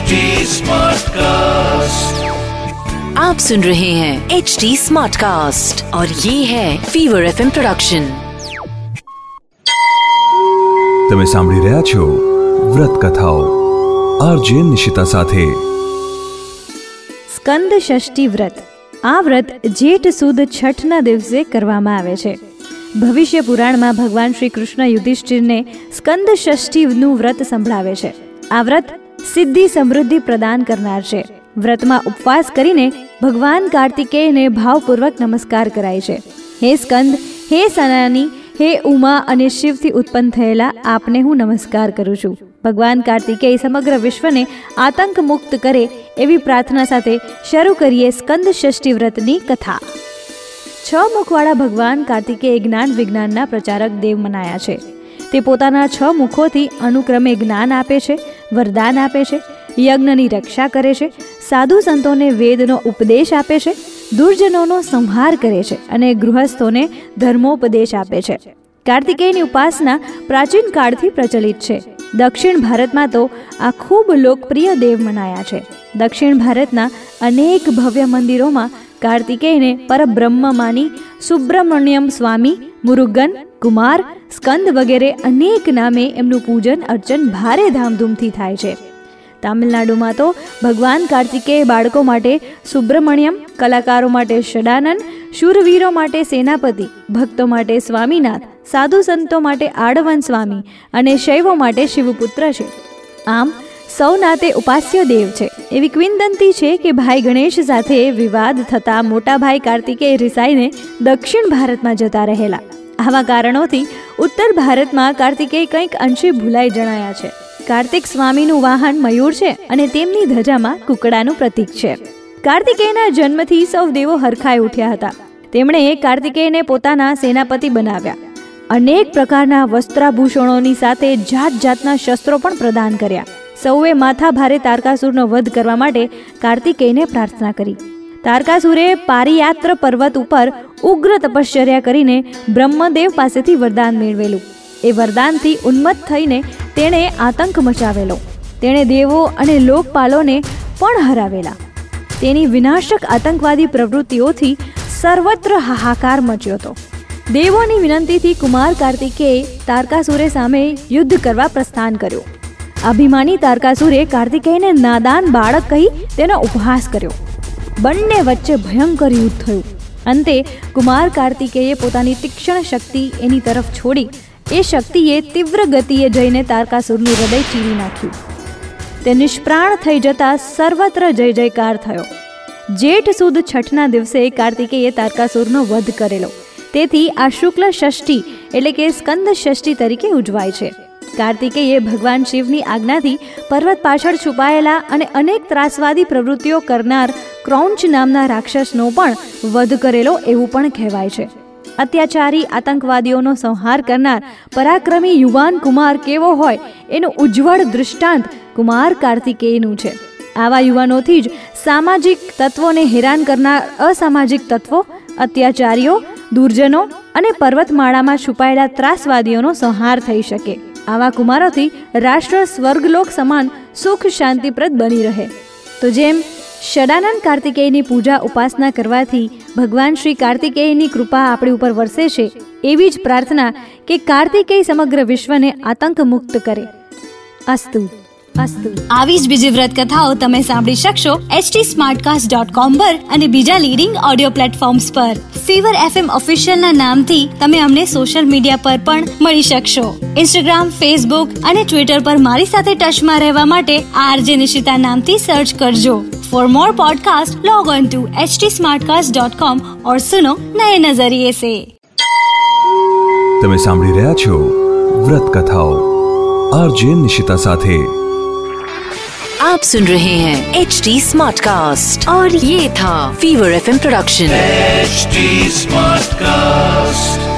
HD Smartcast. आप सुन रहे हैं एच डी स्मार्ट कास्ट और ये है फीवर एफ प्रोडक्शन તમે સાંભળી રહ્યા છો વ્રત કથાઓ આરજે નિશિતા સાથે સ્કંદ ષષ્ઠી વ્રત આ વ્રત જેઠ સુદ છઠના દિવસે કરવામાં આવે છે ભવિષ્ય પુરાણમાં ભગવાન શ્રી કૃષ્ણ યુધિષ્ઠિરને સ્કંદ ષષ્ઠીનું વ્રત સંભળાવે છે આ વ્રત સિદ્ધિ સમૃદ્ધિ પ્રદાન કરનાર છે. વ્રતમાં ઉપવાસ કરીને ભગવાન કાર્તિકેયને ભાવપૂર્વક નમસ્કાર કરાય છે. હે સ્કંદ, હે સનાની, હે ઉમા અને શિવથી ઉત્પન્ન થયેલા આપને હું નમસ્કાર કરું છું. ભગવાન કાર્તિકેય સમગ્ર વિશ્વને આતંક મુક્ત કરે એવી પ્રાર્થના સાથે શરૂ કરીએ સ્કંદ ષષ્ઠી વ્રતની કથા. છ મુખવાળા ભગવાન કાર્તિકેય જ્ઞાન વિજ્ઞાનના પ્રચારક દેવ મનાયા છે. તે પોતાના છ મુખોથી અનુક્રમે જ્ઞાન આપે છે, વરદાન આપે છે, યજ્ઞની રક્ષા કરે છે, સાધુ સંતોને વેદનો ઉપદેશ આપે છે, દુર્જનોનો સંહાર કરે છે અને ગૃહસ્થોને ધર્મોપદેશ આપે છે. કાર્તિકેયની ઉપાસના પ્રાચીન કાળથી પ્રચલિત છે. દક્ષિણ ભારતમાં તો આ ખૂબ લોકપ્રિય દેવ મનાયા છે. દક્ષિણ ભારતના અનેક ભવ્ય મંદિરોમાં કાર્તિકેયને પરબ્રહ્મ માની સુબ્રમણ્યમ સ્વામી, મુરુગન કુમાર, સ્કંદ વગેરે અનેક નામે એમનું પૂજન, અર્ચન ભારે ધામધૂમથી થાય છે. તામિલનાડુમાં તો ભગવાન કાર્તિકેય બાળકો માટે સુબ્રમણ્યમ, કલાકારો માટે ષડાનંદ શૂરવીરો માટે સેનાપતિ, ભક્તો માટે સ્વામીનાથ, સાધુ સંતો માટે આડવન સ્વામી અને શૈવો માટે શિવપુત્ર છે. આમ સૌનાતે ઉપાસ્ય દેવ છે. એવી ક્વિંદંતી છે કે ભાઈ ગણેશ સાથે વિવાદ થતાં મોટા ભાઈ કાર્તિકેય રિસાઈને દક્ષિણ ભારતમાં જતા રહેલા. આવા કારણોથી ઉત્તર ભારતમાં કાર્તિકેય કંઈક અંશે ભૂલાઈ જણાયા છે. કાર્તિક સ્વામીનું વાહન મયુર છે અને તેમની ધજામાં કુકડાનું પ્રતીક છે. કાર્તિકેયના જન્મથી સૌ દેવો હરખાઈ ઉઠ્યા હતા. તેમણે કાર્તિકેયને પોતાના સેનાપતિ બનાવ્યા. અનેક પ્રકારના વસ્ત્રાભૂષણોની સાથે જાત જાતના શસ્ત્રો પણ પ્રદાન કર્યા. સૌએ માથા ભારે તારકાસુરનો વધ કરવા માટે કાર્તિકેયને પ્રાર્થના કરી. તારકાસુરે પારિયાત્ર પર્વત ઉપર ઉગ્ર તપશ્ચર્યા કરીને બ્રહ્મદેવ પાસેથી વરદાન મેળવેલું. એ વરદાનથી ઉન્મત્ત થઈને તેણે આતંક મચાવેલો. તેણે દેવો અને લોકપાલોને પણ હરાવેલા. તેની વિનાશક આતંકવાદી પ્રવૃત્તિઓથી સર્વત્ર હાહાકાર મચ્યો હતો. દેવોની વિનંતીથી કુમાર કાર્તિકેય તારકાસુરે સામે યુદ્ધ કરવા પ્રસ્થાન કર્યો. અભિમાની તારકાસુરે કાર્તિકેયને નાદાન બાળક કહી તેનો ઉપહાસ કર્યો. બંને વચ્ચે ભયંકર યુદ્ધ થયું. અંતે કુમાર કાર્તિકેયે પોતાની તીક્ષ્ણ શક્તિ એની તરફ છોડી, એ શક્તિએ તીવ્ર ગતિએ જઈને તારકાસુરનું હૃદય ચીરી નાખ્યું. તે નિષ્પ્રાણ થઈ જતા સર્વત્ર જય જયકાર થયો. જેઠ સુદ છઠના દિવસે કાર્તિકેયે તારકાસુરનો વધ કરેલો. તેથી આ શુક્લ ષષ્ઠી એટલે કે સ્કંદ ષષ્ઠી તરીકે ઉજવાય છે. કાર્તિકેયે ભગવાન શિવની આજ્ઞાથી પર્વત પાછળ છુપાયેલા અને અનેક ત્રાસવાદી પ્રવૃત્તિઓ કરનાર ક્રૌંચ નામના રાક્ષસનો પણ વધ કરેલો એવું પણ કહેવાય છે. અત્યાચારી, આતંકવાદીઓનો સંહાર કરનાર પરાક્રમી યુવાન કુમાર કેવો હોય, એનું ઉજ્જવળ દૃષ્ટાંત કુમાર કાર્તિકેયનું છે. આવા યુવાનોથી જ સામાજિક તત્વોને હેરાન કરનાર અસામાજિક તત્વો, અત્યાચારીઓ, દુર્જનો અને પર્વતમાળામાં છુપાયેલા ત્રાસવાદીઓનો સંહાર થઈ શકે. આવા કુમારોથી રાષ્ટ્ર સ્વર્ગલોક સમાન સુખ શાંતિપ્રદ બની રહે. તો જેમ ષડાનંદ કાર્તિકેયની પૂજા ઉપાસના કરવાથી ભગવાન શ્રી કાર્તિકેયની કૃપા આપણી ઉપર વરસે છે. એવી જ પ્રાર્થના કે કાર્તિકેય સમગ્ર વિશ્વને આતંક મુક્ત કરે. અસ્તુ અસ્તુ. આવી જ બીજી વ્રત કથાઓ તમે સાંભળી શકશો એચટી સ્માર્ટકાસ્ટ ડોટ કોમ પર અને બીજા લીડિંગ ઓડિયો પ્લેટફોર્મ્સ પર. ફીવર એફએમ એમ ના નામથી તમે અમને સોશિયલ મીડિયા પર પણ મળી શકશો. ઇન્સ્ટાગ્રામ ફેસબુક અને ટ્વિટર પર મારી સાથે ટચમાં રહેવા માટે આરજે નિશિતા નામથી સર્ચ કરજો. For more podcast log on to htsmartcast.com और सुनो नए नजरिए से તમે સાંભળી રહ્યા છો વ્રત કથાઓ આરજે નિશિતા સાથે आप सुन रहे हैं एच डी स्मार्ट कास्ट और ये था fever F production HD Smartcast.